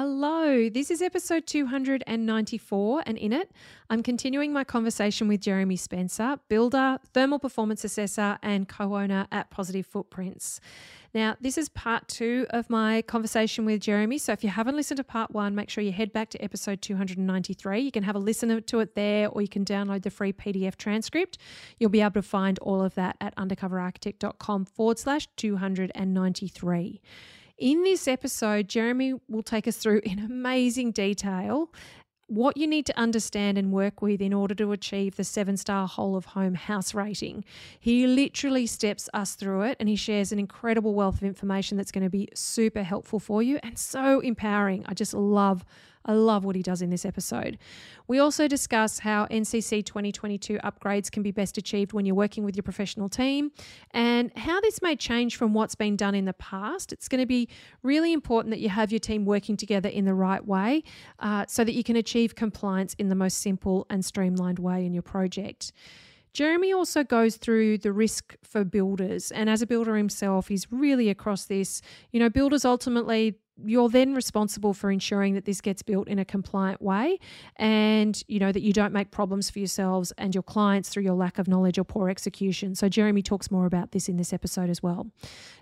Hello, this is episode 294, and in it, I'm continuing my conversation with Jeremy Spencer, builder, thermal performance assessor, and co owner at Positive Footprints. Now, this is part two of my conversation with Jeremy. So, if you haven't listened to part one, make sure you head back to episode 293. You can have a listen to it there, or you can download the free PDF transcript. You'll be able to find all of that at undercoverarchitect.com forward slash 293. In this episode, Jeremy will take us through in amazing detail what you need to understand and work with in order to achieve the seven star whole of home house rating. He literally steps us through it and he shares an incredible wealth of information that's going to be super helpful for you and so empowering. I just love I love what he does in this episode. We also discuss how NCC 2022 upgrades can be best achieved when you're working with your professional team and how this may change from what's been done in the past. It's going to be really important that you have your team working together in the right way uh, so that you can achieve compliance in the most simple and streamlined way in your project. Jeremy also goes through the risk for builders, and as a builder himself, he's really across this. You know, builders ultimately you're then responsible for ensuring that this gets built in a compliant way and you know that you don't make problems for yourselves and your clients through your lack of knowledge or poor execution. So jeremy talks more about this in this episode as well.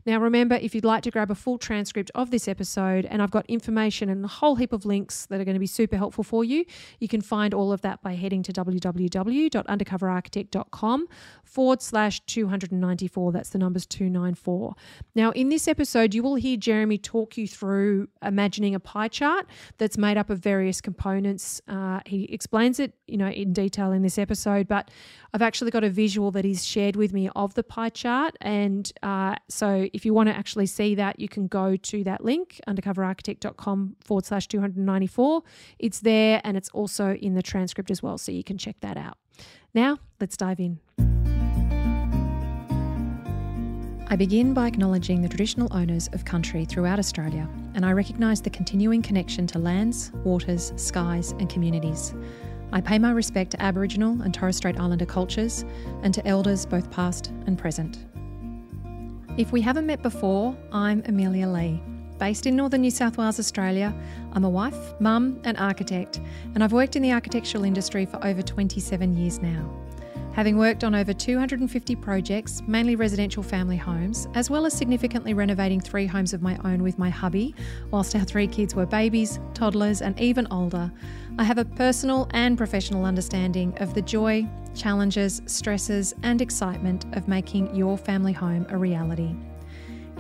Now remember if you'd like to grab a full transcript of this episode and i've got information and a whole heap of links that are going to be super helpful for you you can find all of that by heading to www.undercoverarchitect.com forward slash 294 that's the numbers 294 now in this episode you will hear jeremy talk you through through imagining a pie chart that's made up of various components. Uh, he explains it, you know, in detail in this episode, but I've actually got a visual that he's shared with me of the pie chart. And uh, so if you want to actually see that, you can go to that link, undercoverarchitect.com forward slash 294. It's there and it's also in the transcript as well, so you can check that out. Now, let's dive in. I begin by acknowledging the traditional owners of country throughout Australia, and I recognise the continuing connection to lands, waters, skies, and communities. I pay my respect to Aboriginal and Torres Strait Islander cultures and to elders both past and present. If we haven't met before, I'm Amelia Lee. Based in northern New South Wales, Australia, I'm a wife, mum, and architect, and I've worked in the architectural industry for over 27 years now. Having worked on over 250 projects, mainly residential family homes, as well as significantly renovating three homes of my own with my hubby, whilst our three kids were babies, toddlers, and even older, I have a personal and professional understanding of the joy, challenges, stresses, and excitement of making your family home a reality.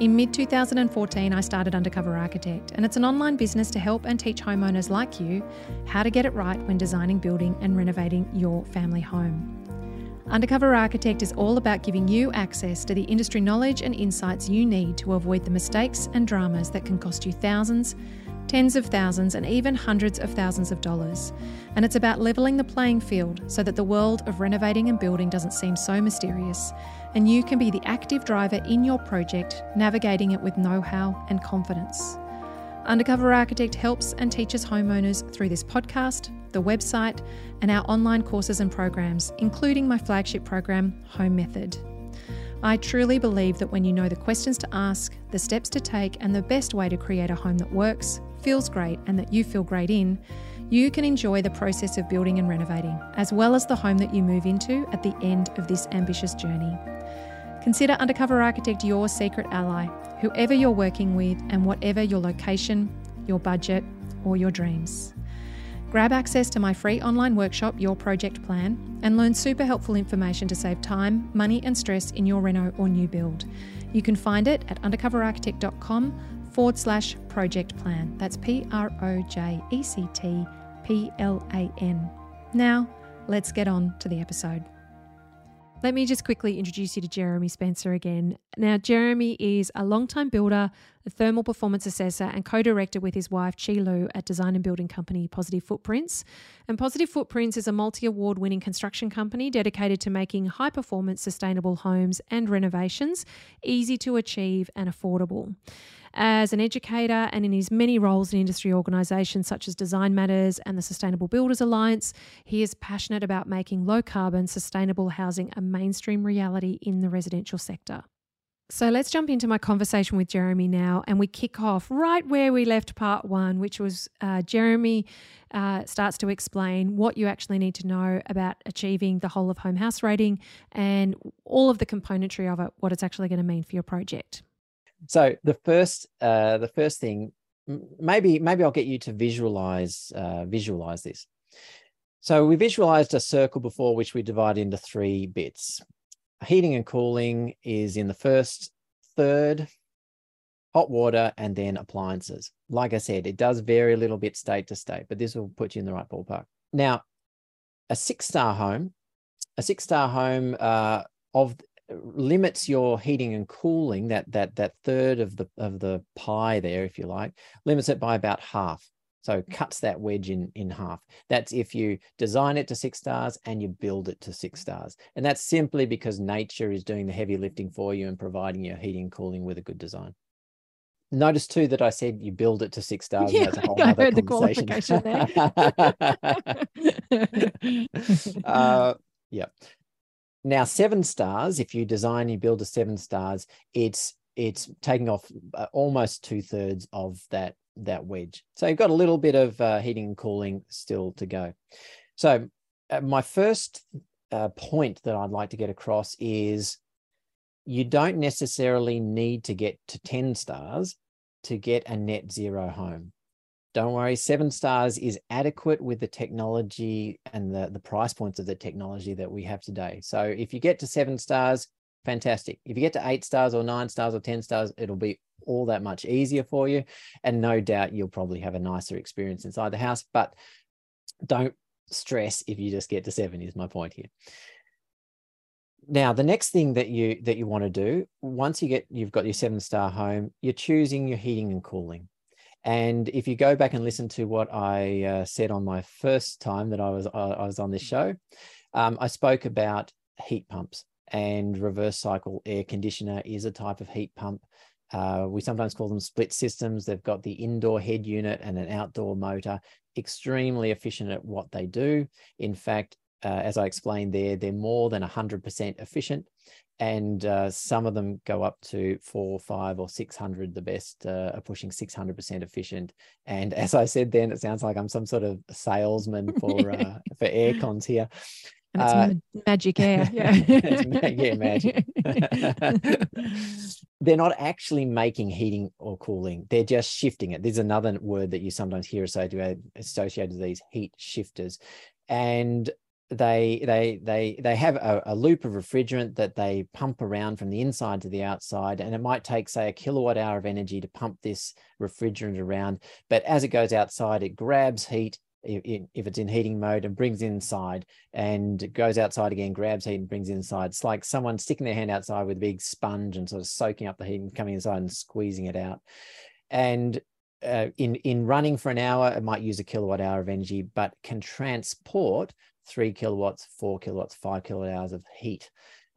In mid 2014, I started Undercover Architect, and it's an online business to help and teach homeowners like you how to get it right when designing, building, and renovating your family home. Undercover Architect is all about giving you access to the industry knowledge and insights you need to avoid the mistakes and dramas that can cost you thousands, tens of thousands, and even hundreds of thousands of dollars. And it's about levelling the playing field so that the world of renovating and building doesn't seem so mysterious, and you can be the active driver in your project, navigating it with know how and confidence. Undercover Architect helps and teaches homeowners through this podcast, the website, and our online courses and programs, including my flagship program, Home Method. I truly believe that when you know the questions to ask, the steps to take, and the best way to create a home that works, feels great, and that you feel great in, you can enjoy the process of building and renovating, as well as the home that you move into at the end of this ambitious journey. Consider Undercover Architect your secret ally whoever you're working with, and whatever your location, your budget, or your dreams. Grab access to my free online workshop, Your Project Plan, and learn super helpful information to save time, money, and stress in your reno or new build. You can find it at undercoverarchitect.com forward slash project plan. That's P R O J E C T P L A N. Now, let's get on to the episode. Let me just quickly introduce you to Jeremy Spencer again. Now, Jeremy is a long-time builder, a thermal performance assessor, and co director with his wife, Chi Lu, at design and building company Positive Footprints. And Positive Footprints is a multi award winning construction company dedicated to making high performance, sustainable homes and renovations easy to achieve and affordable. As an educator and in his many roles in industry organisations such as Design Matters and the Sustainable Builders Alliance, he is passionate about making low carbon, sustainable housing a mainstream reality in the residential sector. So let's jump into my conversation with Jeremy now, and we kick off right where we left part one, which was uh, Jeremy uh, starts to explain what you actually need to know about achieving the whole of home house rating and all of the componentry of it, what it's actually going to mean for your project. So the first, uh, the first thing, maybe maybe I'll get you to visualize uh, visualize this. So we visualized a circle before, which we divide into three bits heating and cooling is in the first third, hot water, and then appliances. Like I said, it does vary a little bit state to state, but this will put you in the right ballpark. Now, a six star home, a six star home uh, of limits your heating and cooling that that that third of the of the pie there if you like limits it by about half so cuts that wedge in, in half. That's if you design it to six stars and you build it to six stars. And that's simply because nature is doing the heavy lifting for you and providing your heating and cooling with a good design. Notice too that I said you build it to six stars. Yeah, that's a whole I heard the qualification there. uh, yeah. Now, seven stars, if you design, you build a seven stars, it's it's taking off uh, almost two thirds of that that wedge. So you've got a little bit of uh, heating and cooling still to go. So uh, my first uh, point that I'd like to get across is you don't necessarily need to get to 10 stars to get a net zero home. Don't worry, seven stars is adequate with the technology and the, the price points of the technology that we have today. So if you get to seven stars, fantastic. If you get to eight stars or nine stars or 10 stars, it'll be all that much easier for you. And no doubt you'll probably have a nicer experience inside the house, but don't stress if you just get to seven is my point here. Now, the next thing that you that you want to do once you get you've got your seven star home, you're choosing your heating and cooling. And if you go back and listen to what I uh, said on my first time that I was I was on this show, um, I spoke about heat pumps and reverse cycle air conditioner is a type of heat pump uh, we sometimes call them split systems. They've got the indoor head unit and an outdoor motor, extremely efficient at what they do. In fact, uh, as I explained there, they're more than 100% efficient. And uh, some of them go up to four, five, or 600. The best uh, are pushing 600% efficient. And as I said then, it sounds like I'm some sort of salesman for uh, for air cons here. And it's uh, magic air. Yeah. yeah, magic. They're not actually making heating or cooling. They're just shifting it. There's another word that you sometimes hear associated, associated with these heat shifters. And they they they they have a, a, loop of refrigerant that they pump around from the inside to the outside and it might take say a kilowatt hour of energy to pump this refrigerant around but as it goes outside it grabs heat if it's in heating mode and brings inside and goes outside again, grabs heat and brings inside. It's like someone sticking their hand outside with a big sponge and sort of soaking up the heat and coming inside and squeezing it out. And uh, in in running for an hour, it might use a kilowatt hour of energy, but can transport three kilowatts, four kilowatts, five kilowatt hours of heat.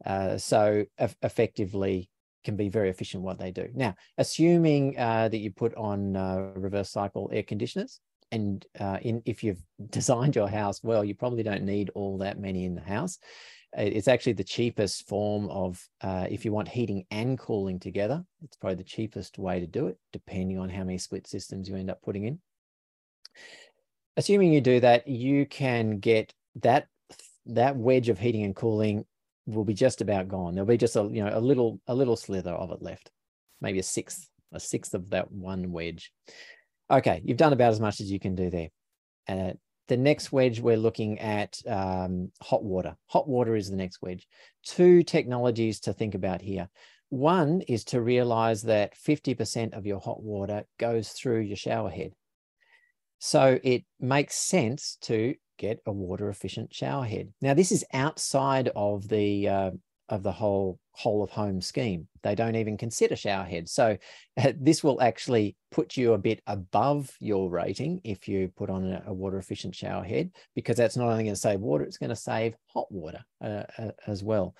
Uh, so effectively, can be very efficient what they do. Now, assuming uh, that you put on uh, reverse cycle air conditioners, and uh, in if you've designed your house well, you probably don't need all that many in the house. It's actually the cheapest form of uh, if you want heating and cooling together. It's probably the cheapest way to do it, depending on how many split systems you end up putting in. Assuming you do that, you can get that that wedge of heating and cooling will be just about gone. There'll be just a you know a little a little slither of it left, maybe a sixth a sixth of that one wedge. Okay, you've done about as much as you can do there. Uh, the next wedge, we're looking at um, hot water. Hot water is the next wedge. Two technologies to think about here. One is to realize that 50% of your hot water goes through your shower head. So it makes sense to get a water efficient shower head. Now, this is outside of the uh, of the whole whole of home scheme. They don't even consider shower heads. So uh, this will actually put you a bit above your rating if you put on a, a water efficient shower head, because that's not only going to save water, it's going to save hot water uh, uh, as well.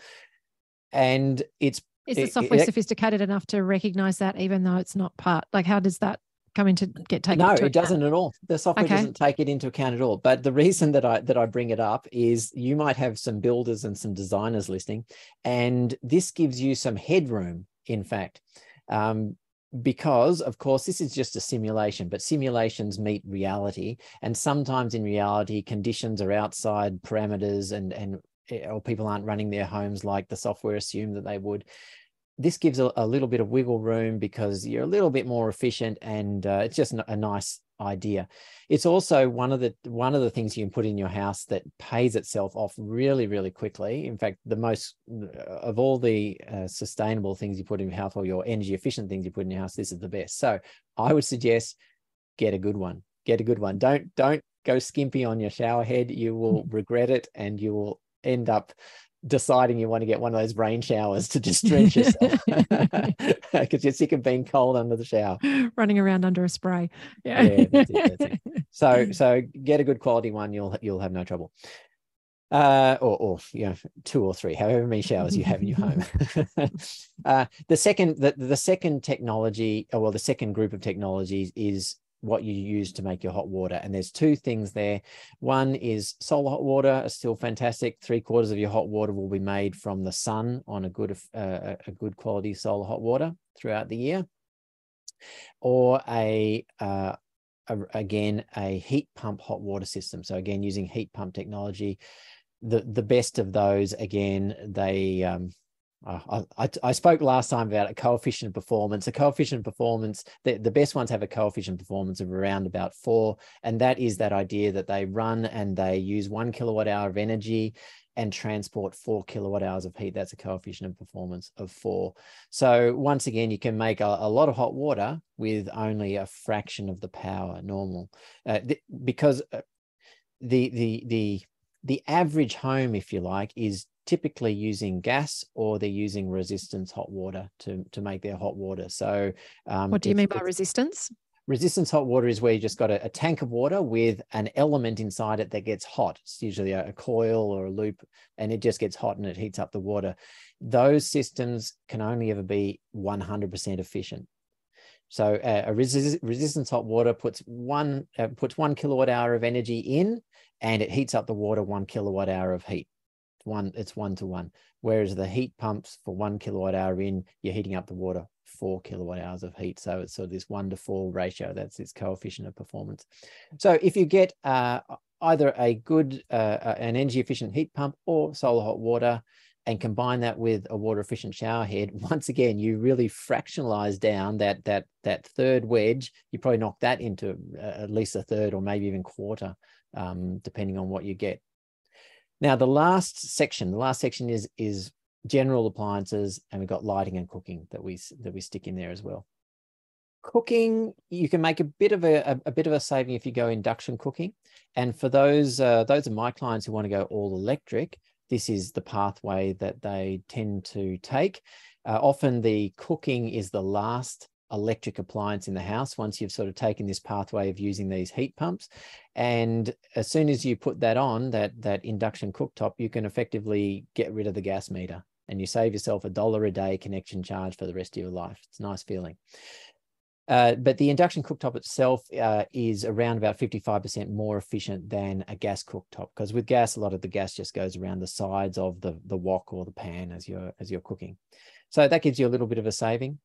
And it's is the software it, sophisticated enough to recognize that, even though it's not part? Like, how does that come into get taken no it doesn't at all the software okay. doesn't take it into account at all but the reason that i that i bring it up is you might have some builders and some designers listening and this gives you some headroom in fact. Um, because of course this is just a simulation but simulations meet reality and sometimes in reality conditions are outside parameters and and eh, or people aren't running their homes like the software assumed that they would this gives a, a, little bit of wiggle room because you're a little bit more efficient and uh, it's just a nice idea. It's also one of the one of the things you can put in your house that pays itself off really really quickly. In fact the most uh, of all the uh, sustainable things you put in your house or your energy efficient things you put in your house this is the best. So i would suggest get a good one get a good one. Don't don't go skimpy on your shower head. You will regret it and you will end up deciding you want to get one of those rain showers to just drench yourself. Because you're sick of being cold under the shower. Running around under a spray. Yeah, yeah that's it, that's it. so so get a good quality one you'll you'll have no trouble. Uh, or, or you know two or three however many showers you have in your home. Uh, the second the, the second technology or well the second group of technologies is what you use to make your hot water. And there's two things there. One is solar hot water is still fantastic. Three quarters of your hot water will be made from the sun on a good uh, a good quality solar hot water throughout the year, or a, uh, a again a heat pump hot water system. So again using heat pump technology. The the best of those again they um, uh, I, I, spoke last time about a coefficient of performance. A coefficient of performance, the, the best ones have a coefficient of performance of around about four. And that is that idea that they run and they use one kilowatt hour of energy and transport four kilowatt hours of heat. That's a coefficient of performance of four. So once again, you can make a, a lot of hot water with only a fraction of the power normal, uh, th- because uh, the the the the average home, if you like, is typically using gas or they're using resistance hot water to, to make their hot water. So, um, what do you mean by resistance? Resistance hot water is where you just got a, a, tank of water with an element inside it that gets hot. It's usually a, a coil or a loop, and it just gets hot and it heats up the water. Those systems can only ever be 100% efficient. So uh, a resist- resistance hot water puts one uh, puts one kilowatt hour of energy in, and it heats up the water one kilowatt hour of heat one it's one to one. Whereas the heat pumps for one kilowatt hour in you're heating up the water four kilowatt hours of heat. So it's sort of this one to four ratio. That's its coefficient of performance. So if you get uh, either a good uh, an energy efficient heat pump or solar hot water and combine that with a water efficient shower head once again you really fractionalize down that that that third wedge. You probably knock that into uh, at least a third or maybe even quarter um, depending on what you get now, the last section, the last section is is general appliances, and we've got lighting and cooking that we that we stick in there as well. Cooking, you can make a bit of a, a, bit of a saving if you go induction cooking. And for those uh, those are my clients who want to go all electric, this is the pathway that they tend to take. Uh, often the cooking is the last electric appliance in the house once you've sort of taken this pathway of using these heat pumps. And as soon as you put that on that that induction cooktop you can effectively get rid of the gas meter and you save yourself a dollar a day connection charge for the rest of your life. It's a nice feeling. Uh, but the induction cooktop itself uh, is around about 55% more efficient than a gas cooktop because with gas a lot of the gas just goes around the sides of the, the wok or the pan as you're as you're cooking. So that gives you a little bit of a saving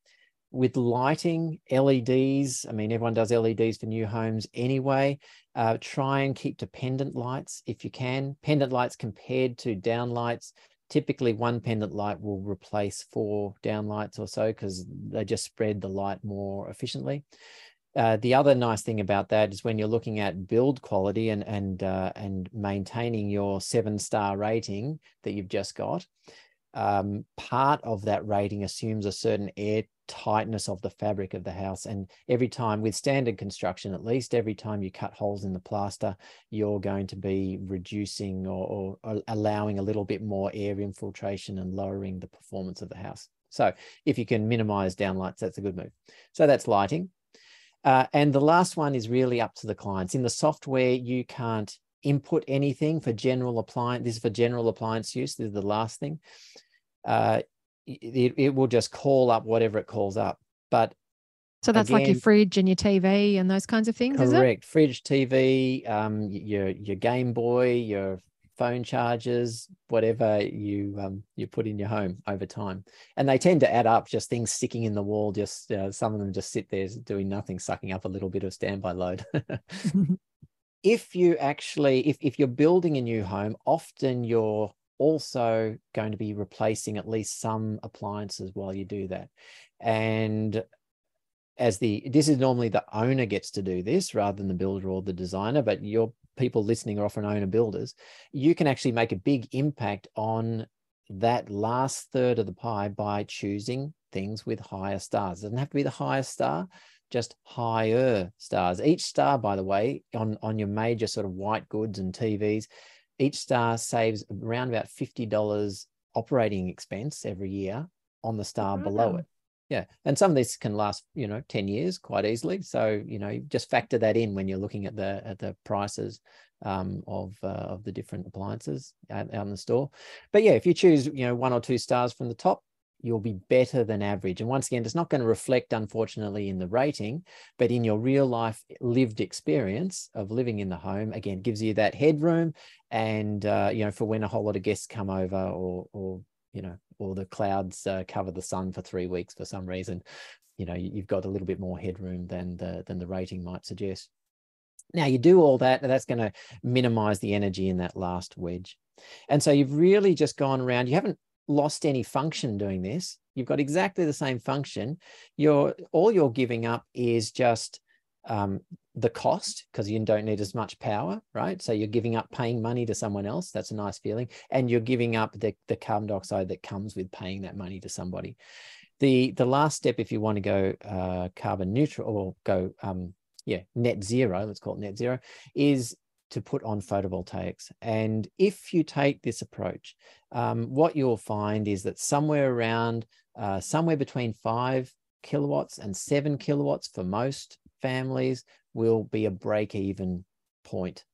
with lighting, LEDs, I mean, everyone does LEDs for new homes anyway. Uh, try and keep to pendant lights if you can. Pendant lights compared to down lights, typically one pendant light will replace four down lights or so because they just spread the light more efficiently. Uh, the other nice thing about that is when you're looking at build quality and and uh, and maintaining your seven star rating that you've just got, um, part of that rating assumes a certain air tightness of the fabric of the house. And every time, with standard construction, at least every time you cut holes in the plaster, you're going to be reducing or, or allowing a little bit more air infiltration and lowering the performance of the house. So if you can minimize downlights, that's a good move. So that's lighting. Uh, and the last one is really up to the clients. In the software, you can't input anything for general appliance. This is for general appliance use. This is the last thing uh, it, it will just call up whatever it calls up. But so that's Again, like your fridge and your TV and those kinds of things, correct. Fridge, TV, um, your your Game Boy, your phone charges, whatever you um, you put in your home over time, and they tend to add up. Just things sticking in the wall. Just uh, some of them just sit there doing nothing, sucking up a little bit of standby load. if you actually, if if you're building a new home, often you're also going to be replacing at least some appliances while you do that, and as the this is normally the owner gets to do this rather than the builder or the designer but your people listening are often owner builders. You can actually make a big impact on that last third of the pie by choosing things with higher stars. It doesn't have to be the highest star just higher stars. Each star by the way on on your major sort of white goods and tvs each star saves around about $50 operating expense every year on the star oh, below it. Yeah and some of this can last you know 10 years quite easily. So you know just factor that in when you're looking at the at the prices um, of uh, of the different appliances out, out in the store. But yeah if you choose you know one or two stars from the top you'll be better than average and once again it's not going to reflect unfortunately in the rating but in your real life lived experience of living in the home again gives you that headroom and uh, you know for when a whole lot of guests come over or or you know or the clouds uh, cover the sun for three weeks for some reason, you know, you've got a little bit more headroom than the than the rating might suggest. Now you do all that, that's going to minimize the energy in that last wedge. And so you've really just gone around, you haven't lost any function doing this. You've got exactly the same function. You're all you're giving up is just um, the cost because you don't need as much power, right? So you're giving up paying money to someone else. That's a nice feeling. And you're giving up the, the carbon dioxide that comes with paying that money to somebody. The, the last step, if you want to go uh, carbon neutral or go, um, yeah, net zero, let's call it net zero, is to put on photovoltaics. And if you take this approach, um, what you'll find is that somewhere around, uh, somewhere between five kilowatts and seven kilowatts for most families will be a break even point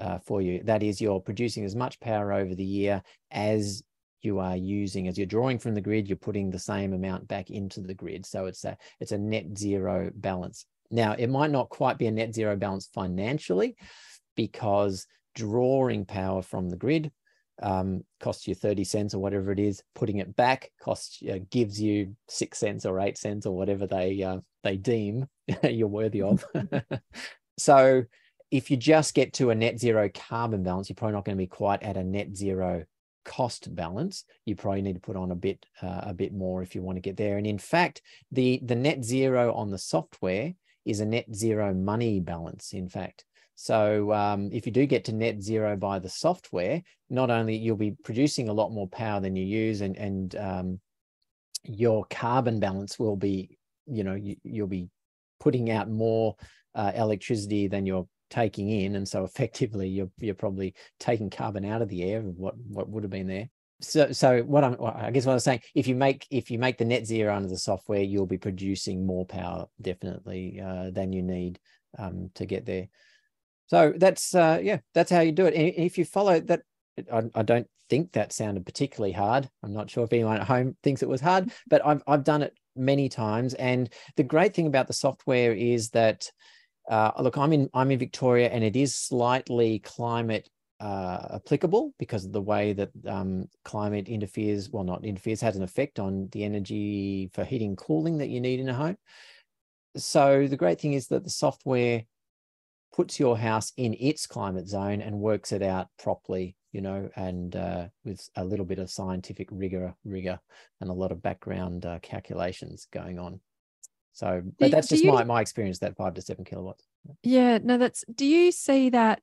uh, for you. That is, you're producing as much power over the year as you are using as you're drawing from the grid you're putting the same amount back into the grid so it's a it's a net zero balance now it might not quite be a net zero balance financially because drawing power from the grid um, costs you 30 cents or whatever it is. Putting it back costs uh, gives you six cents or eight cents or whatever they uh, they deem you're worthy of. So if you just get to a net zero carbon balance you're probably not going to be quite at a net zero cost balance. You probably need to put on a bit uh, a bit more if you want to get there. And in fact the the net zero on the software is a net zero money balance in fact so um, if you do get to net zero by the software, not only you'll be producing a lot more power than you use, and and um, your carbon balance will be, you know, you, will be putting out more uh, electricity than you're taking in, and so effectively you're you're probably taking carbon out of the air of what what would have been there. So so what I'm I guess what I'm saying, if you make if you make the net zero under the software, you'll be producing more power definitely uh, than you need um, to get there. So that's uh, yeah, that's how you do it. And if you follow that, I, I, don't think that sounded particularly hard. I'm not sure if anyone at home thinks it was hard, but I've I've done it many times. And the great thing about the software is that uh, look, I'm in I'm in Victoria, and it is slightly climate uh, applicable because of the way that um, climate interferes. Well, not interferes, has an effect on the energy for heating, cooling that you need in a home. So the great thing is that the software puts your house in its climate zone and works it out properly you know and uh, with a little bit of scientific rigor rigor and a lot of background uh, calculations going on. So but do, that's just you, my, my experience that five to seven kilowatts. Yeah no that's do you see that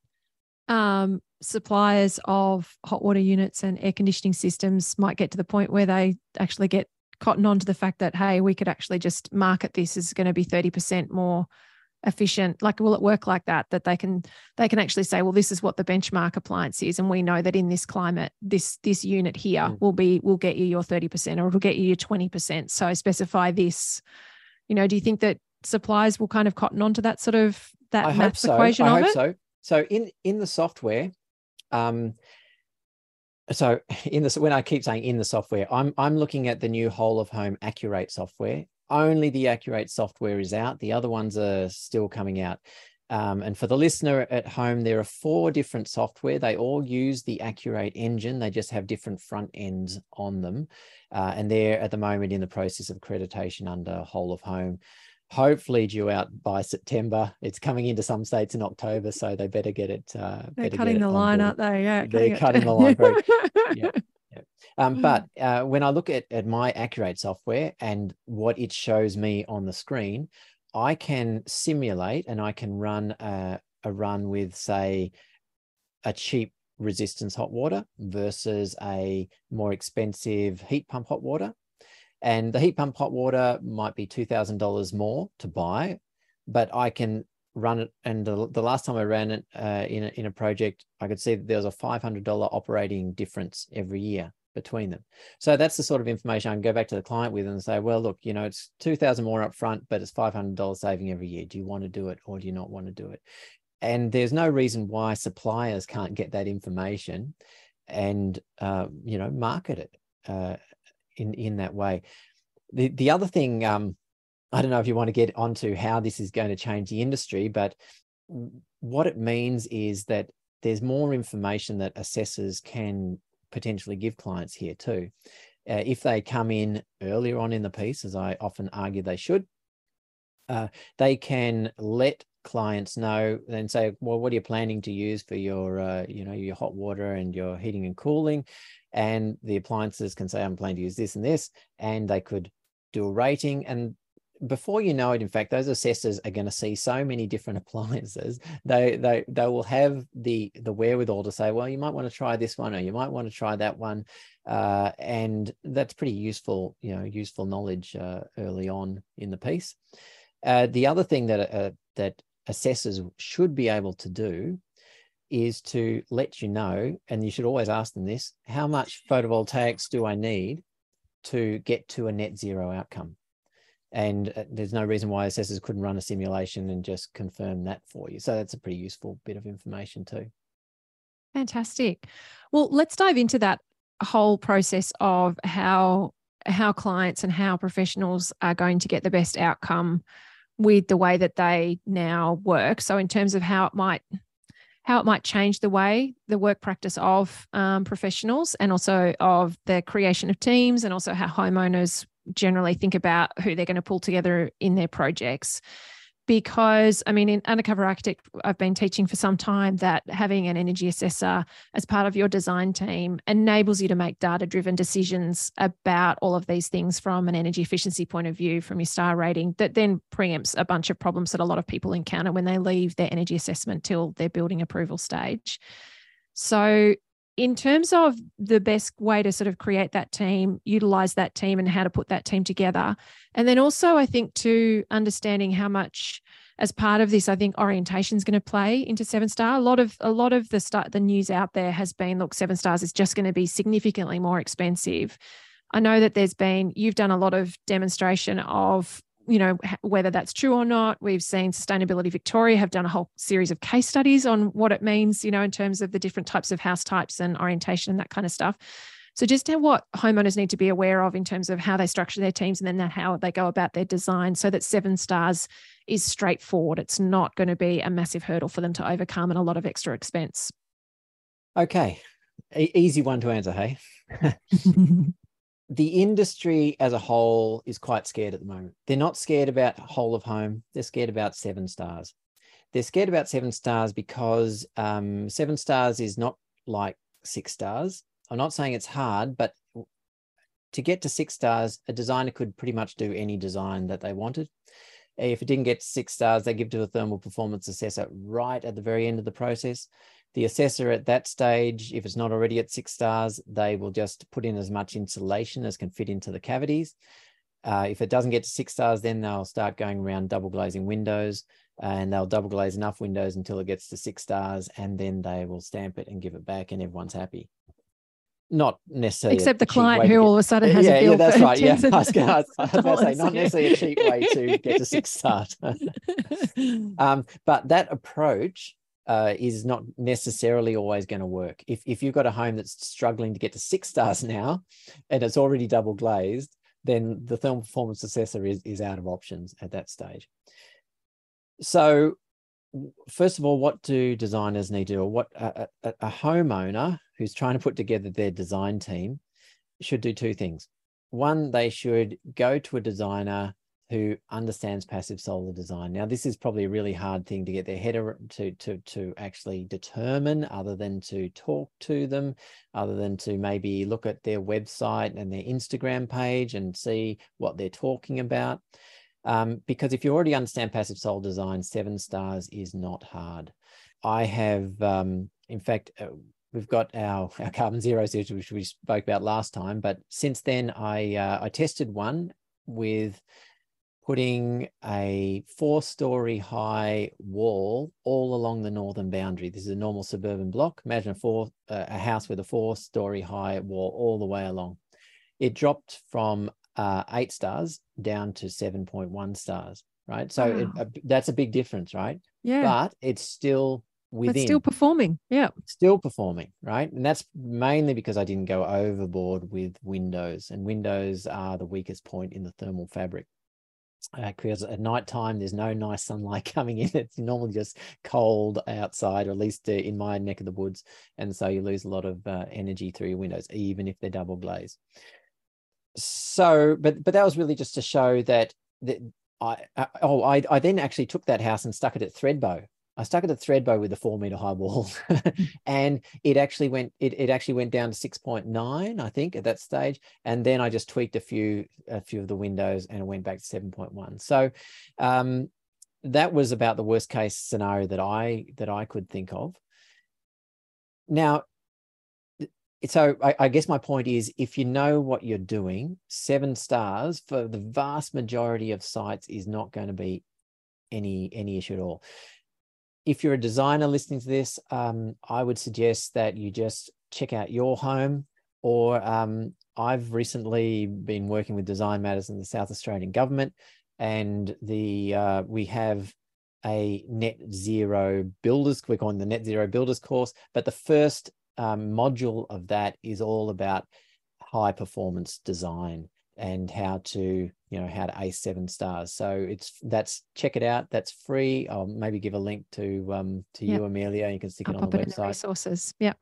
um, suppliers of hot water units and air conditioning systems might get to the point where they actually get cotton on to the fact that hey we could actually just market this as going to be 30% more efficient like will it work like that that they can they can actually say well this is what the benchmark appliance is and we know that in this climate this this unit here mm. will be will get you your 30% or it'll get you your 20% so specify this you know do you think that suppliers will kind of cotton onto that sort of that I maths so. equation I of hope it so so in in the software um so in this when i keep saying in the software i'm i'm looking at the new whole of home accurate software only the Accurate software is out. The other ones are still coming out. Um, and for the listener at home, there are four different software. They all use the Accurate engine. They just have different front ends on them. Uh, and they're at the moment in the process of accreditation under Whole of Home. Hopefully due out by September. It's coming into some states in October, so they better get it. Uh, they're cutting the line, aren't they? Yeah, they're cutting the line. Yeah. Um, but uh, when I look at, at my Accurate software and what it shows me on the screen, I can simulate and I can run a, a run with, say, a cheap resistance hot water versus a more expensive heat pump hot water. And the heat pump hot water might be $2,000 more to buy, but I can run it. And the, the last time I ran it uh, in, a, in a project, I could see that there was a $500 operating difference every year between them. So that's the sort of information I can go back to the client with and say, well, look, you know, it's 2000 more up front, but it's $500 saving every year. Do you want to do it or do you not want to do it? And there's no reason why suppliers can't get that information and, uh, you know, market it uh, in, in that way. The, the other thing, um, I don't know if you want to get onto how this is going to change the industry, but what it means is that there's more information that assessors can potentially give clients here too. Uh, if they come in earlier on in the piece, as I often argue they should, uh, they can let clients know and say, well, what are you planning to use for your, uh, you know, your hot water and your heating and cooling? And the appliances can say, I'm planning to use this and this, and they could do a rating and before you know it, in fact, those assessors are going to see so many different appliances. They they they will have the the wherewithal to say, well, you might want to try this one, or you might want to try that one, uh, and that's pretty useful, you know, useful knowledge uh, early on in the piece. Uh, the other thing that uh, that assessors should be able to do is to let you know, and you should always ask them this: how much photovoltaics do I need to get to a net zero outcome? And uh, there's no reason why assessors couldn't run a simulation and just confirm that for you. So that's a pretty useful bit of information too. Fantastic. Well, let's dive into that whole process of how how clients and how professionals are going to get the best outcome with the way that they now work. So in terms of how it might how it might change the way the work practice of um, professionals and also of the creation of teams and also how homeowners generally think about who they're going to pull together in their projects because I mean, in Undercover Architect, I've been teaching for some time that having an energy assessor as part of your design team enables you to make data driven decisions about all of these things from an energy efficiency point of view, from your star rating, that then preempts a bunch of problems that a lot of people encounter when they leave their energy assessment till their building approval stage. So in terms of the best way to sort of create that team, utilize that team, and how to put that team together. And then also, I think, to understanding how much as part of this, I think orientation is going to play into Seven Star. A lot of a lot of the start the news out there has been, look, Seven Stars is just going to be significantly more expensive. I know that there's been you've done a lot of demonstration of you know whether that's true or not. We've seen sustainability victoria have done a whole series of case studies on what it means you know in terms of the different types of house types and orientation and that kind of stuff. So just what homeowners need to be aware of in terms of how they structure their teams and then how they go about their design so that seven stars is straightforward. It's not going to be a massive hurdle for them to overcome and a lot of extra expense. Okay. E- easy one to answer hey the industry as a whole is quite scared at the moment. They're not scared about whole of home. They're scared about seven stars. They're scared about seven stars because um, seven stars is not like six stars. I'm not saying it's hard, but to get to six stars, a designer could pretty much do any design that they wanted. If it didn't get six stars, they give to a thermal performance assessor right at the very end of the process. The assessor at that stage, if it's not already at six stars, they will just put in as much insulation as can fit into the cavities. Uh, if it doesn't get to six stars, then they'll start going around double glazing windows and they'll double glaze enough windows until it gets to six stars and then they will stamp it and give it back and everyone's happy. Not necessarily except the client who all of a sudden has yeah, a bill yeah, that's right. Yeah, I was going to say not necessarily a cheap way to get to six stars. um, but that approach uh, is not necessarily always going to work. If, if you've got a home that's struggling to get to six stars now and it's already double glazed, then the thermal performance assessor is, is out of options at that stage. So first of all, what do designers need to do? Or what a, a, a homeowner who's trying to put together their design team should do two things. One, they should go to a designer who understands passive solar design. Now, this is probably a really hard thing to get their head to to to actually determine, other than to talk to them, other than to maybe look at their website and their Instagram page and see what they're talking about. Um, because if you already understand passive solar design, seven stars is not hard. I have, um, in fact, uh, we've got our, our carbon zero series, which we spoke about last time. But since then, I uh, I tested one with putting a four story high wall all along the northern boundary. This is a normal suburban block. Imagine a four uh, a house with a four story high wall all the way along. It dropped from uh, eight stars down to 7.1 stars, right? So wow. it, uh, that's a big difference, right? Yeah. But it's still within. But still performing. Yeah. Still performing, right? And that's mainly because I didn't go overboard with windows, and windows are the weakest point in the thermal fabric. Uh, because at night time there's no nice sunlight coming in. It's normally just cold outside or at least uh, in my neck of the woods. And so you lose a lot of uh, energy through your windows even if they're double glazed. So but but that was really just to show that that I, I oh I, I then actually took that house and stuck it at Thredbo I stuck it at Thredbo with a four meter high wall, and it actually went it, it actually went down to six point nine, I think, at that stage. And then I just tweaked a few a few of the windows, and it went back to seven point one. So um, that was about the worst case scenario that I that I could think of. Now, so I, I guess my point is, if you know what you're doing, seven stars for the vast majority of sites is not going to be any any issue at all if you're a designer listening to this, um, I would suggest that you just check out your home. Or um, I've recently been working with Design Matters in the South Australian government, and the uh, we have a net zero builders. We're calling the net zero builders course, but the first um, module of that is all about high performance design and how to you know how to ace seven stars. So it's that's check it out. That's free. I'll maybe give a link to um to yep. you amelia you can stick I'll it on the website. the resources. Yeah.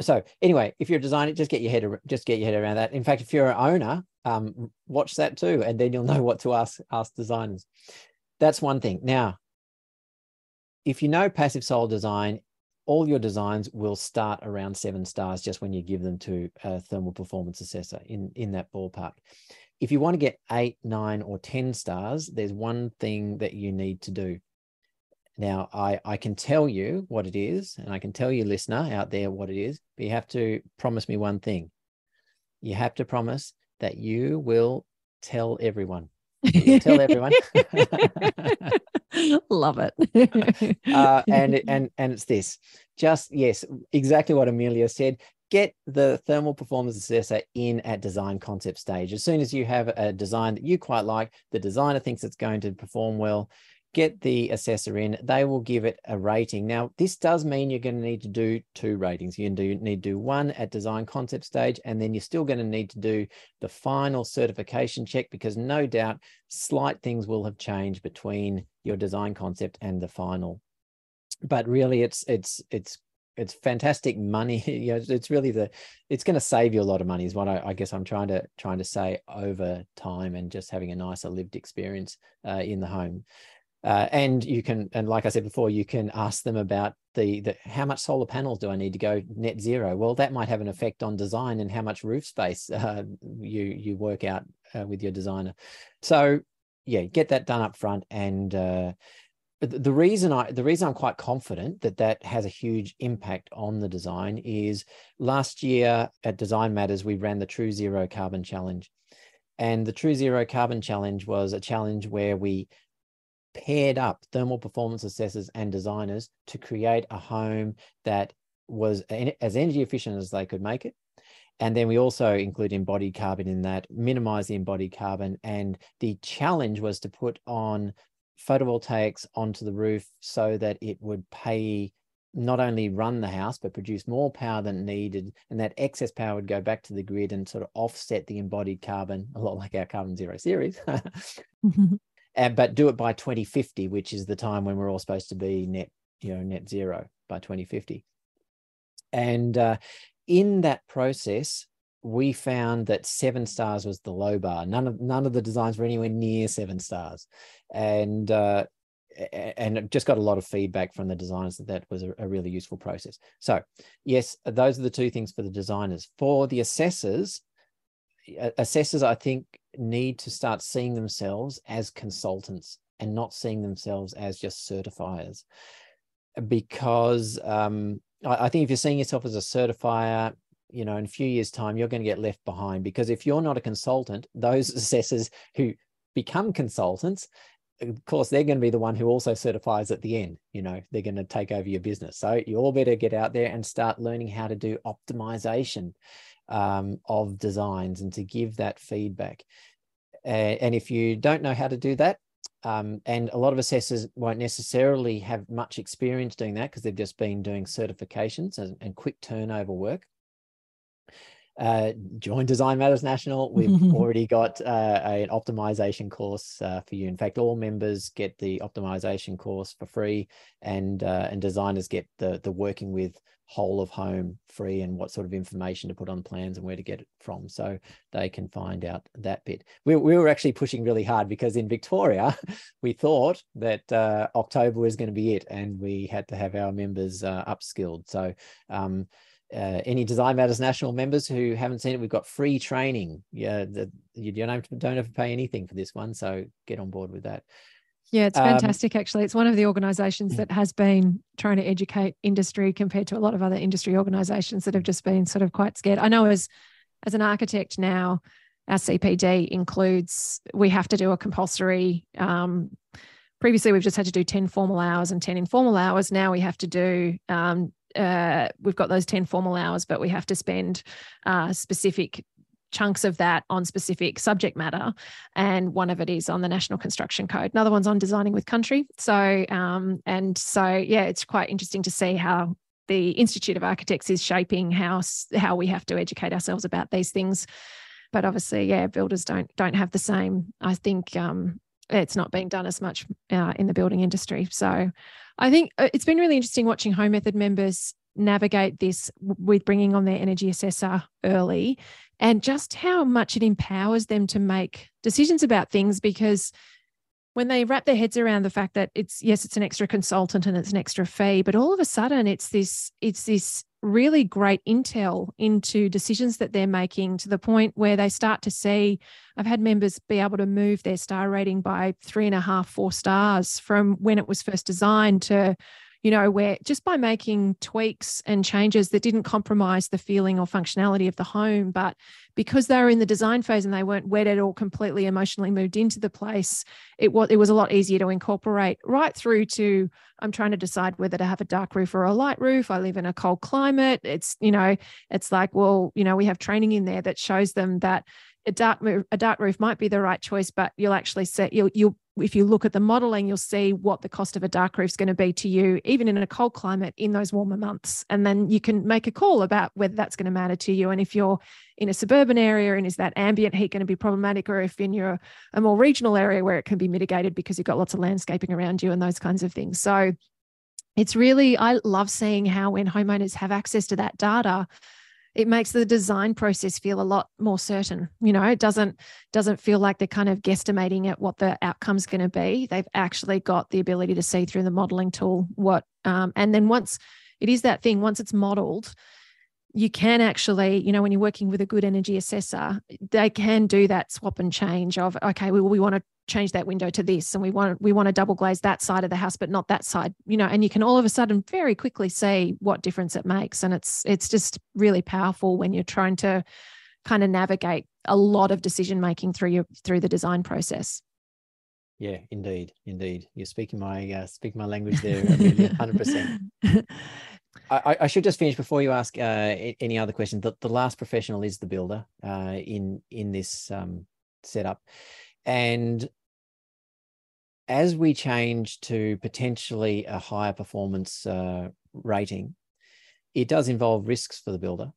So anyway if you're a designer just get your head just get your head around that. In fact if you're an owner um watch that too and then you'll know what to ask ask designers. That's one thing. Now if you know passive solar design all your designs will start around seven stars just when you give them to a thermal performance assessor in, in that ballpark. If you want to get eight, nine, or 10 stars, there's one thing that you need to do. Now, I, I can tell you what it is, and I can tell you, listener out there, what it is, but you have to promise me one thing. You have to promise that you will tell everyone. Tell everyone. Love it. uh, and and and it's this. Just yes, exactly what Amelia said. Get the thermal performance assessor in at design concept stage. As soon as you have a design that you quite like, the designer thinks it's going to perform well, get the assessor in, they will give it a rating. Now, this does mean you're going to need to do two ratings. You need to do one at design concept stage, and then you're still going to need to do the final certification check because no doubt slight things will have changed between your design concept and the final. But really, it's it's it's it's fantastic money. you know, it's really the it's going to save you a lot of money is what I, I, guess I'm trying to trying to say over time and just having a nicer lived experience uh, in the home. Uh, and you can, and like I said before, you can ask them about the, the how much solar panels do I need to go net zero? Well, that might have an effect on design and how much roof space uh, you you work out uh, with your designer. So yeah, get that done up front. And uh, the reason I the reason I'm quite confident that that has a huge impact on the design is last year at Design Matters we ran the True Zero Carbon Challenge. And the True Zero Carbon Challenge was a challenge where we paired up thermal performance assessors and designers to create a home that was as energy efficient as they could make it. And then we also include embodied carbon in that, minimize the embodied carbon. And the challenge was to put on photovoltaics onto the roof so that it would pay not only run the house but produce more power than needed and that excess power would go back to the grid and sort of offset the embodied carbon a lot like our carbon zero series and but do it by 2050 which is the time when we're all supposed to be net you know net zero by 2050 and uh, in that process we found that seven stars was the low bar none of none of the designs were anywhere near seven stars and uh, and just got a lot of feedback from the designers that that was a, a, really useful process. So, yes, those are the two things for the designers. For the assessors, assessors, I think, need to start seeing themselves as consultants and not seeing themselves as just certifiers. Because um, I, I think if you're seeing yourself as a certifier, you know, in a few years' time, you're going to get left behind because if you're not a consultant, those assessors who become consultants of course they're going to be the one who also certifies at the end you know they're going to take over your business. So you all better get out there and start learning how to do optimization um, of designs and to give that feedback. And if you don't know how to do that um, and a lot of assessors won't necessarily have much experience doing that because they've just been doing certifications and, and quick turnover work uh, join Design Matters National. We've already got uh, an optimization course uh, for you. In fact, all members get the optimization course for free, and uh, and designers get the the working with whole of home free and what sort of information to put on plans and where to get it from so they can find out that bit we, we were actually pushing really hard because in victoria we thought that uh, october was going to be it and we had to have our members uh, upskilled so um, uh, any Design Matters National members who haven't seen it, we've got free training. Yeah, the, you don't have to, don't have to pay anything for this one, so get on board with that. Yeah, it's um, fantastic. Um, actually, it's one of the organisations that has been trying to educate industry compared to a lot of other industry organisations that have just been sort of quite scared. I know as as an architect now, our CPD includes we have to do a compulsory. Um, previously, we've just had to do ten formal hours and ten informal hours. Now we have to do um, uh, we've got those 10 formal hours, but we have to spend uh, specific chunks of that on specific subject matter. And one of it is on the National Construction Code. Another one's on designing with country. So, um, and so, yeah, it's quite interesting to see how the Institute of Architects is shaping how, how we have to educate ourselves about these things. But obviously, yeah, builders don't don't have the same. I think um, it's not being done as much uh, in the building industry. So I think uh, it's been really interesting watching Home Method members navigate this with bringing on their energy assessor early and just how much it empowers them to make decisions about things because when they wrap their heads around the fact that it's yes it's an extra consultant and it's an extra fee but all of a sudden it's this it's this really great intel into decisions that they're making to the point where they start to see. I've had members be able to move their star rating by three and a half, four stars from when it was first designed to you know, where just by making tweaks and changes that didn't compromise the feeling or functionality of the home, but because they were in the design phase and they weren't wedded or completely emotionally moved into the place, it was it was a lot easier to incorporate right through to I'm trying to decide whether to have a dark roof or a light roof. I live in a cold climate. It's, you know, it's like, well, you know, we have training in there that shows them that a dark a dark roof might be the right choice, but you'll actually set you'll you'll if you look at the modeling, you'll see what the cost of a dark roof is going to be to you, even in a cold climate in those warmer months. And then you can make a call about whether that's going to matter to you. And if you're in a suburban area and is that ambient heat going to be problematic, or if in your a more regional area where it can be mitigated because you've got lots of landscaping around you and those kinds of things. So it's really, I love seeing how when homeowners have access to that data, it makes the design process feel a lot more certain you know it doesn't doesn't feel like they're kind of guesstimating at what the outcome's going to be. They've actually got the ability to see through the modeling tool what um, and then once it is that thing once it's modeled you can actually, you know, when you're working with a good energy assessor, they can do that swap and change of, okay, we, we want to change that window to this and we want we want to double glaze that side of the house but not that side you know and you can all of a sudden very quickly see what difference it makes and it's it's just really powerful when you're trying to kind of navigate a lot of decision making through your through the design process. Yeah indeed indeed. You're speaking my uh, speaking my language there 100% I, I, should just finish before you ask uh, any other question. The, the last professional is the builder uh, in in this um, setup, and as we change to potentially a higher performance uh, rating, it does involve risks for the builder.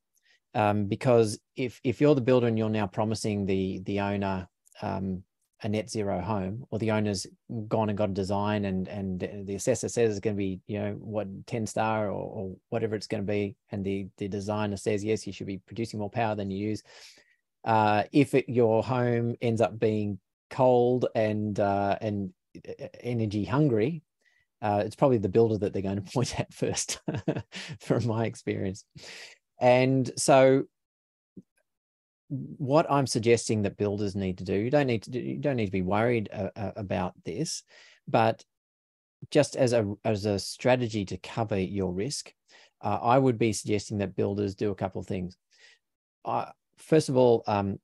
Um, because if if you're the builder and you're now promising the the owner um, a net zero home or the owner's gone and got a design and and the assessor says it's going to be you know what 10 star or, or whatever it's going to be and the the designer says yes you should be producing more power than you use uh, if it, your home ends up being cold and uh, and energy hungry uh, it's probably the builder that they're going to point at first from my experience and so what I'm suggesting that builders need to do, you don't need to do, you don't need to be worried uh, uh, about this, but just as a as a strategy to cover your risk, uh, I would be suggesting that builders do a couple of things. First of all, um,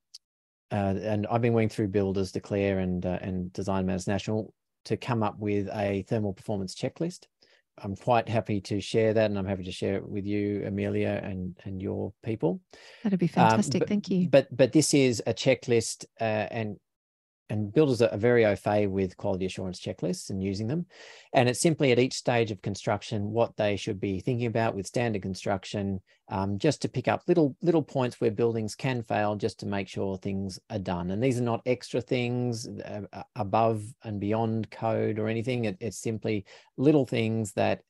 uh, and I've been working through builders, Declare and uh, and Design Matters National to come up with a thermal performance checklist. I'm quite happy to share that, and I'm happy to share it with you, Amelia, and and your people. That'd be fantastic. Um, but, Thank you. But but this is a checklist, uh, and and builders are very au fait with quality assurance checklists and using them. And it's simply at each stage of construction what they should be thinking about with standard construction, um, just to pick up little little points where buildings can fail, just to make sure things are done. And these are not extra things uh, above and beyond code or anything. It, it's simply little things that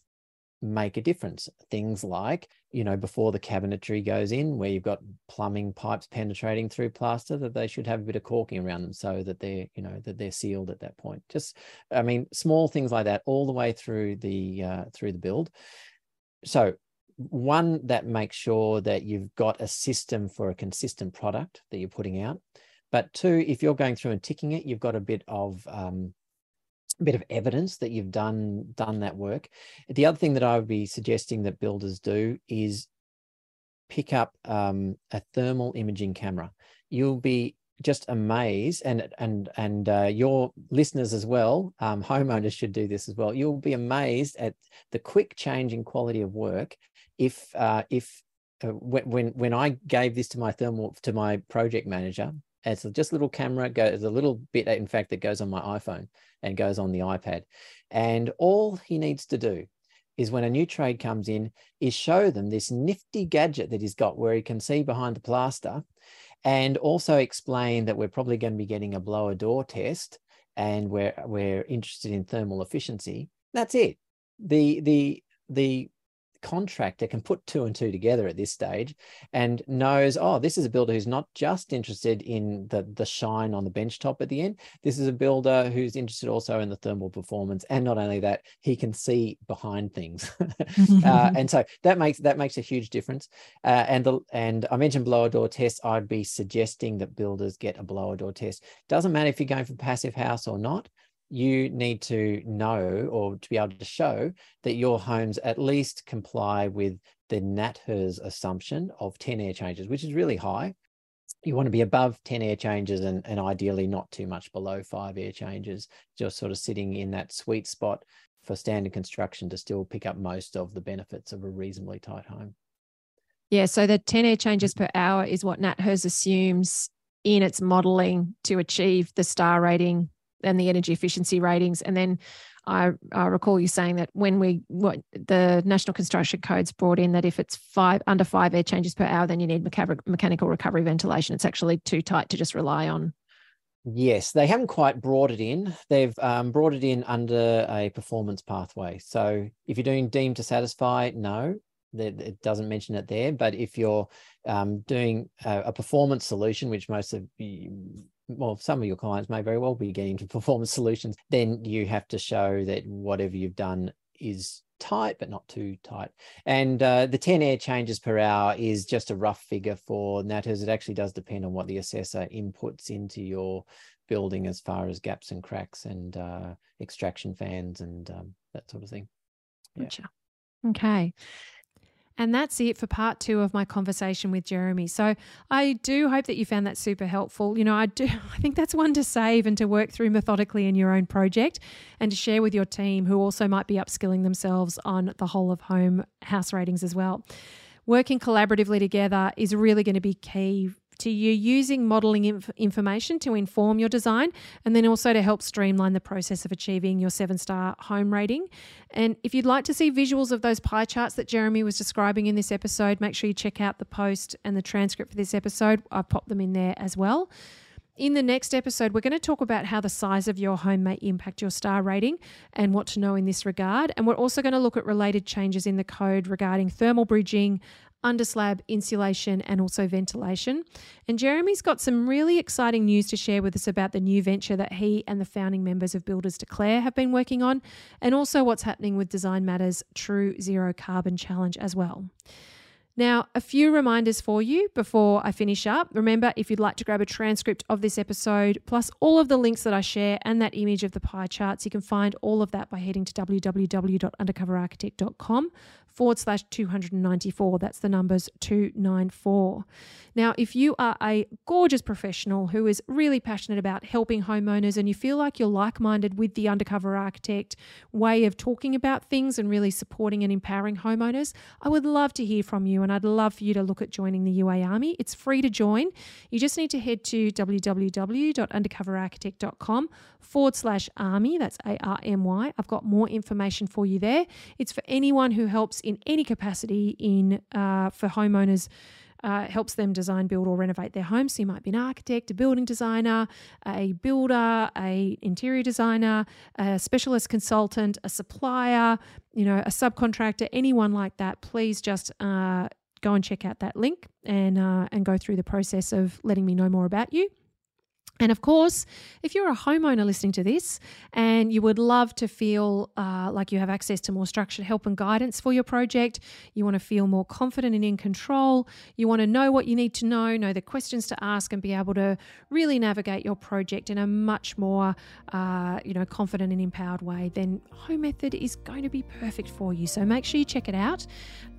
make a difference. Things like, you know, before the cabinetry goes in, where you've got plumbing pipes penetrating through plaster, that they should have a bit of caulking around them so that they're, you know, that they're sealed at that point. Just, I mean, small things like that all the way through the uh, through the build. So one that makes sure that you've got a system for a consistent product that you're putting out. But two, if you're going through and ticking it, you've got a bit of um, bit of evidence that you've done done that work. The other thing that I would be suggesting that builders do is pick up um, a thermal imaging camera. You'll be just amazed, and and and uh, your listeners as well, um, homeowners should do this as well. You'll be amazed at the quick change in quality of work if uh, if uh, when when I gave this to my thermal to my project manager it's just a little camera, goes a little bit, in fact, that goes on my iPhone and goes on the iPad. And all he needs to do is when a new trade comes in, is show them this nifty gadget that he's got where he can see behind the plaster and also explain that we're probably going to be getting a blower door test and we're we're interested in thermal efficiency. That's it. The the the contractor can put two and two together at this stage and knows, oh, this is a builder who's not just interested in the, the shine on the bench top at the end. This is a builder who's interested also in the thermal performance. And not only that, he can see behind things. uh, and so that makes that makes a huge difference. Uh, and the and I mentioned blower door test. I'd be suggesting that builders get a blower door test. Doesn't matter if you're going for passive house or not you need to know or to be able to show that your homes at least comply with the NatHERS assumption of 10 air changes, which is really high. You want to be above 10 air changes and, and ideally not too much below five air changes, just sort of sitting in that sweet spot for standard construction to still pick up most of the benefits of a reasonably tight home. Yeah, so the 10 air changes per hour is what NatHERS assumes in its modeling to achieve the star rating and the energy efficiency ratings. And then I, I recall you saying that when we what the National Construction Codes brought in that if it's five under five air changes per hour, then you need mechanical recovery ventilation. It's actually too tight to just rely on. Yes, they haven't quite brought it in. They've um, brought it in under a performance pathway. So if you're doing deemed to satisfy, no, it doesn't mention it there. But if you're um, doing a, a, performance solution, which most of you, well, some of your clients may very well be getting to performance solutions, then you have to show that whatever you've done is tight, but not too tight. And uh, the 10 air changes per hour is just a rough figure for NatHERS. It actually does depend on what the assessor inputs into your building as far as gaps and cracks and uh, extraction fans and um, that sort of thing. Yeah. Gotcha. Okay. And that's it for part two of my conversation with Jeremy. So I do hope that you found that super helpful. You know, I do, I think that's one to save and to work through methodically in your own project and to share with your team who also might be upskilling themselves on the whole of home house ratings as well. Working collaboratively together is really going to be key to you using modeling inf- information to inform your design and then also to help streamline the process of achieving your seven star home rating. And if you'd like to see visuals of those pie charts that Jeremy was describing in this episode, make sure you check out the post and the transcript for this episode. I've popped them in there as well. in the next episode, we're going to talk about how the size of your home may impact your star rating and what to know in this regard. And we're also going to look at related changes in the code regarding thermal bridging, underslab insulation, and also ventilation. And Jeremy's got some really exciting news to share with us about the new venture that he and the founding members of Builders Declare have been working on, and also what's happening with Design Matters True Zero Carbon Challenge as well. Now, a few reminders for you before I finish up. Remember, if you'd like to grab a transcript of this episode, plus all of the links that I share and that image of the pie charts, you can find all of that by heading to www.undercoverarchitect.com forward slash 294. That's the numbers 294. Now, if you are a gorgeous professional who is really passionate about helping homeowners and you feel like you're like minded with the Undercover Architect way of talking about things and really supporting and empowering homeowners, I would love to hear from you and I'd love for you to look at joining the UA Army. It's free to join. You just need to head to www.undercoverarchitect.com forward slash army. That's A R M Y. I've got more information for you there. It's for anyone who helps in any capacity in uh, for homeowners. Uh, helps them design, build, or renovate their home. So you might be an architect, a building designer, a builder, a interior designer, a specialist consultant, a supplier, you know, a subcontractor, anyone like that. Please just uh, go and check out that link and uh, and go through the process of letting me know more about you. And of course, if you're a homeowner listening to this and you would love to feel uh, like you have access to more structured help and guidance for your project, you want to feel more confident and in control, you want to know what you need to know, know the questions to ask, and be able to really navigate your project in a much more, uh, you know, confident and empowered way, then Home Method is going to be perfect for you. So make sure you check it out.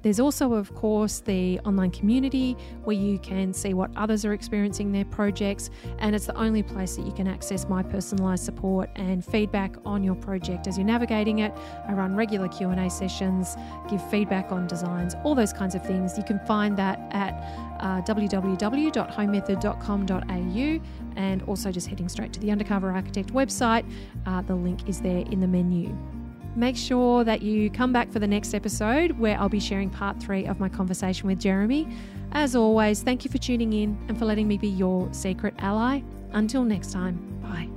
There's also, of course, the online community where you can see what others are experiencing their projects, and it's the only place that you can access my personalized support and feedback on your project as you're navigating it. I run regular Q&A sessions, give feedback on designs, all those kinds of things. You can find that at uh, www.homemethod.com.au and also just heading straight to the Undercover Architect website. Uh, the link is there in the menu. Make sure that you come back for the next episode where I'll be sharing part three of my conversation with Jeremy. As always, thank you for tuning in and for letting me be your secret ally. Until next time, bye.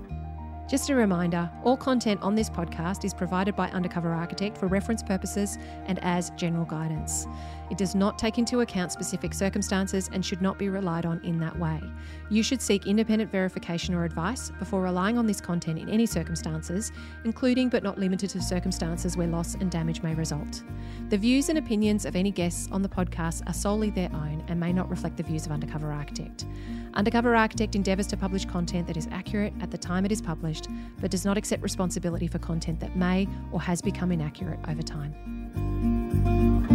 Just a reminder all content on this podcast is provided by Undercover Architect for reference purposes and as general guidance. It does not take into account specific circumstances and should not be relied on in that way. You should seek independent verification or advice before relying on this content in any circumstances, including but not limited to circumstances where loss and damage may result. The views and opinions of any guests on the podcast are solely their own and may not reflect the views of Undercover Architect. Undercover Architect endeavours to publish content that is accurate at the time it is published, but does not accept responsibility for content that may or has become inaccurate over time.